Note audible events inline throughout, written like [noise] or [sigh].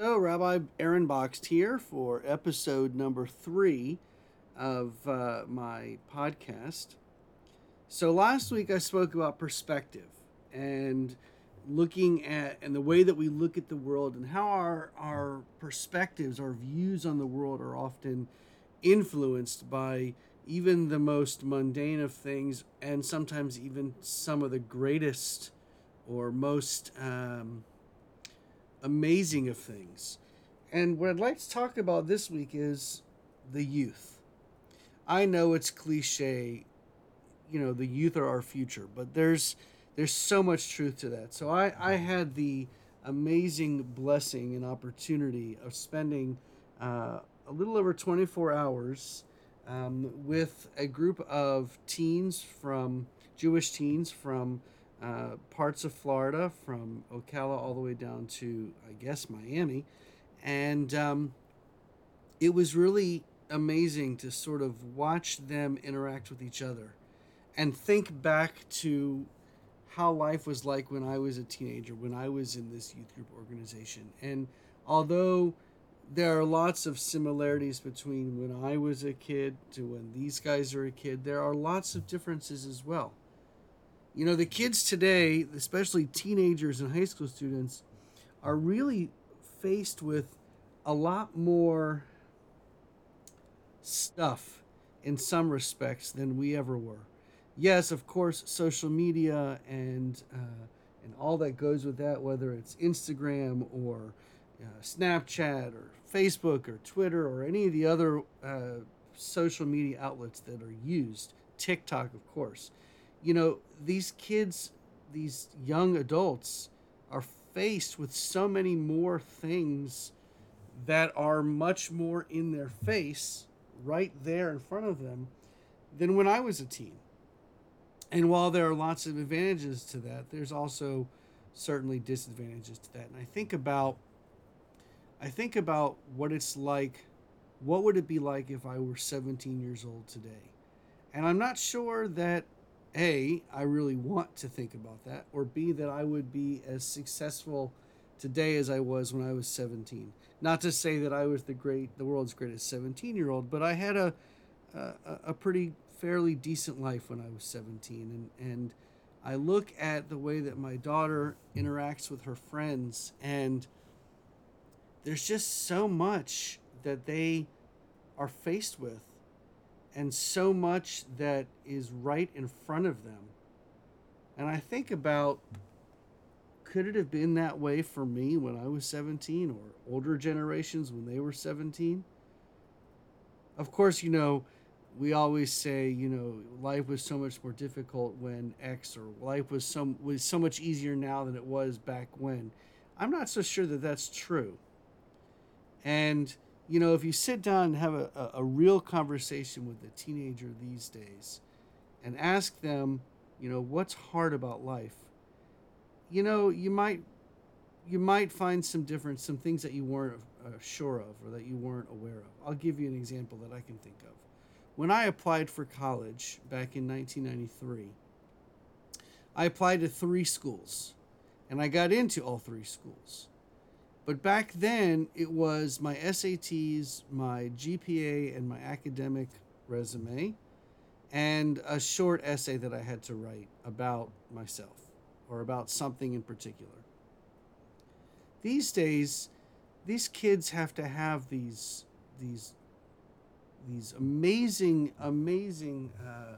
So, Rabbi Aaron Boxt here for episode number three of uh, my podcast. So, last week I spoke about perspective and looking at and the way that we look at the world and how our our perspectives, our views on the world are often influenced by even the most mundane of things and sometimes even some of the greatest or most um, amazing of things. And what I'd like to talk about this week is the youth. I know it's cliche, you know, the youth are our future, but there's there's so much truth to that. So I, I had the amazing blessing and opportunity of spending uh, a little over 24 hours um, with a group of teens from Jewish teens from uh, parts of Florida, from Ocala all the way down to, I guess, Miami. And um, it was really amazing to sort of watch them interact with each other and think back to how life was like when I was a teenager, when I was in this youth group organization. And although there are lots of similarities between when I was a kid to when these guys are a kid, there are lots of differences as well. You know, the kids today, especially teenagers and high school students, are really faced with a lot more stuff in some respects than we ever were. Yes, of course, social media and uh, and all that goes with that, whether it's Instagram or uh, Snapchat or Facebook or Twitter or any of the other uh, social media outlets that are used, TikTok, of course you know, these kids, these young adults are faced with so many more things that are much more in their face right there in front of them than when I was a teen. And while there are lots of advantages to that, there's also certainly disadvantages to that. And I think about I think about what it's like what would it be like if I were 17 years old today? And I'm not sure that a, I really want to think about that, or B, that I would be as successful today as I was when I was 17. Not to say that I was the great, the world's greatest 17 year old, but I had a, a, a pretty fairly decent life when I was 17. And, and I look at the way that my daughter interacts with her friends, and there's just so much that they are faced with and so much that is right in front of them. And I think about could it have been that way for me when I was 17 or older generations when they were 17? Of course, you know, we always say, you know, life was so much more difficult when X or life was so was so much easier now than it was back when. I'm not so sure that that's true. And you know, if you sit down and have a, a, a real conversation with a teenager these days and ask them, you know, what's hard about life, you know, you might you might find some difference, some things that you weren't uh, sure of or that you weren't aware of. I'll give you an example that I can think of. When I applied for college back in 1993, I applied to three schools and I got into all three schools. But back then, it was my SATs, my GPA, and my academic resume, and a short essay that I had to write about myself or about something in particular. These days, these kids have to have these these these amazing, amazing uh,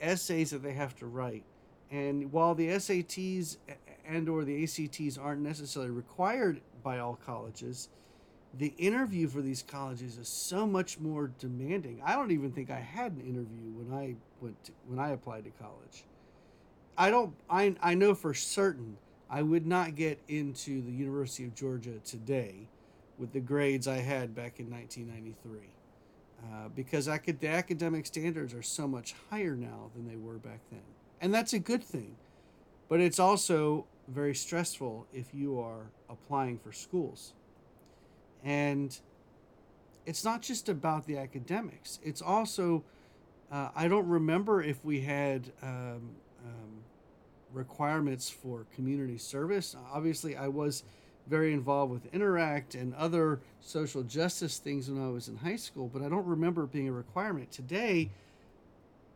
essays that they have to write. And while the SATs and or the ACTs aren't necessarily required by all colleges. The interview for these colleges is so much more demanding. I don't even think I had an interview when I went to, when I applied to college. I don't I I know for certain I would not get into the University of Georgia today with the grades I had back in 1993. Uh, because the academic standards are so much higher now than they were back then. And that's a good thing. But it's also very stressful if you are applying for schools. And it's not just about the academics, it's also, uh, I don't remember if we had um, um, requirements for community service. Obviously, I was very involved with Interact and other social justice things when I was in high school, but I don't remember it being a requirement. Today,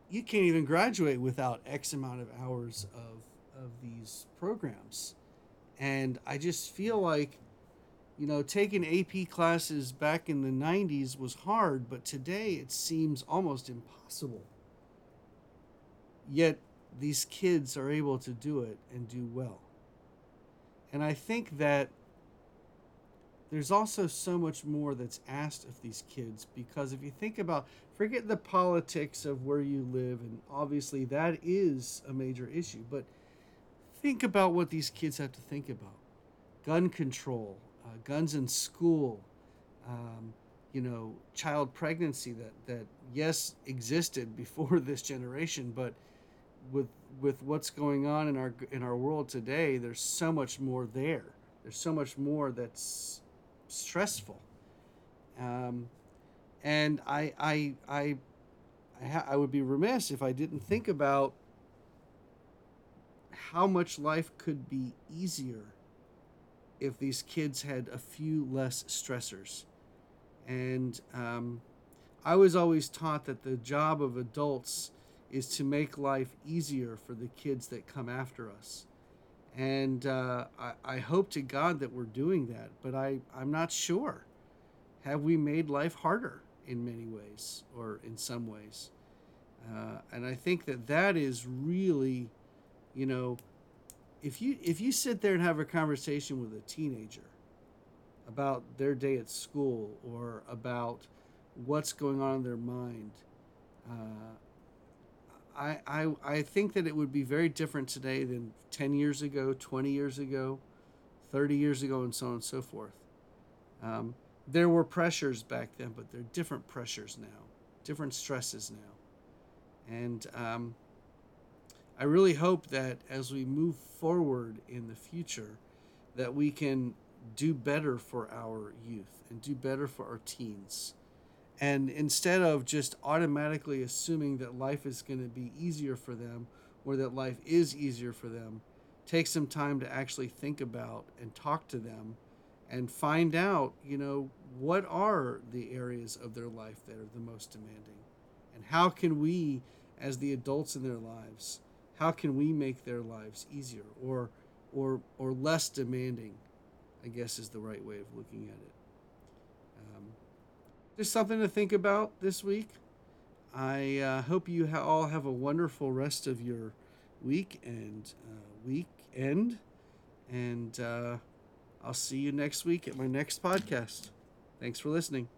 you can't even graduate without X amount of hours of of these programs. And I just feel like, you know, taking AP classes back in the 90s was hard, but today it seems almost impossible. Yet these kids are able to do it and do well. And I think that there's also so much more that's asked of these kids because if you think about forget the politics of where you live and obviously that is a major issue but think about what these kids have to think about. Gun control uh, guns in school um, you know child pregnancy that that yes existed before [laughs] this generation but with with what's going on in our in our world today there's so much more there. There's so much more that's stressful. Um, and I I I I, I would be remiss if I didn't think about how much life could be easier if these kids had a few less stressors. And um, I was always taught that the job of adults is to make life easier for the kids that come after us. And uh, I, I hope to God that we're doing that, but I, I'm not sure. Have we made life harder in many ways or in some ways? Uh, and I think that that is really you know if you if you sit there and have a conversation with a teenager about their day at school or about what's going on in their mind uh, I, I I think that it would be very different today than 10 years ago 20 years ago 30 years ago and so on and so forth. Um, there were pressures back then but there are different pressures now different stresses now. And um, I really hope that as we move forward in the future, that we can do better for our youth and do better for our teens. And instead of just automatically assuming that life is going to be easier for them or that life is easier for them, take some time to actually think about and talk to them and find out, you know, what are the areas of their life that are the most demanding? And how can we, as the adults in their lives, how can we make their lives easier or or or less demanding i guess is the right way of looking at it. Um, just something to think about this week. I uh, hope you ha- all have a wonderful rest of your week and uh, weekend. And uh, i'll see you next week at my next podcast. Thanks for listening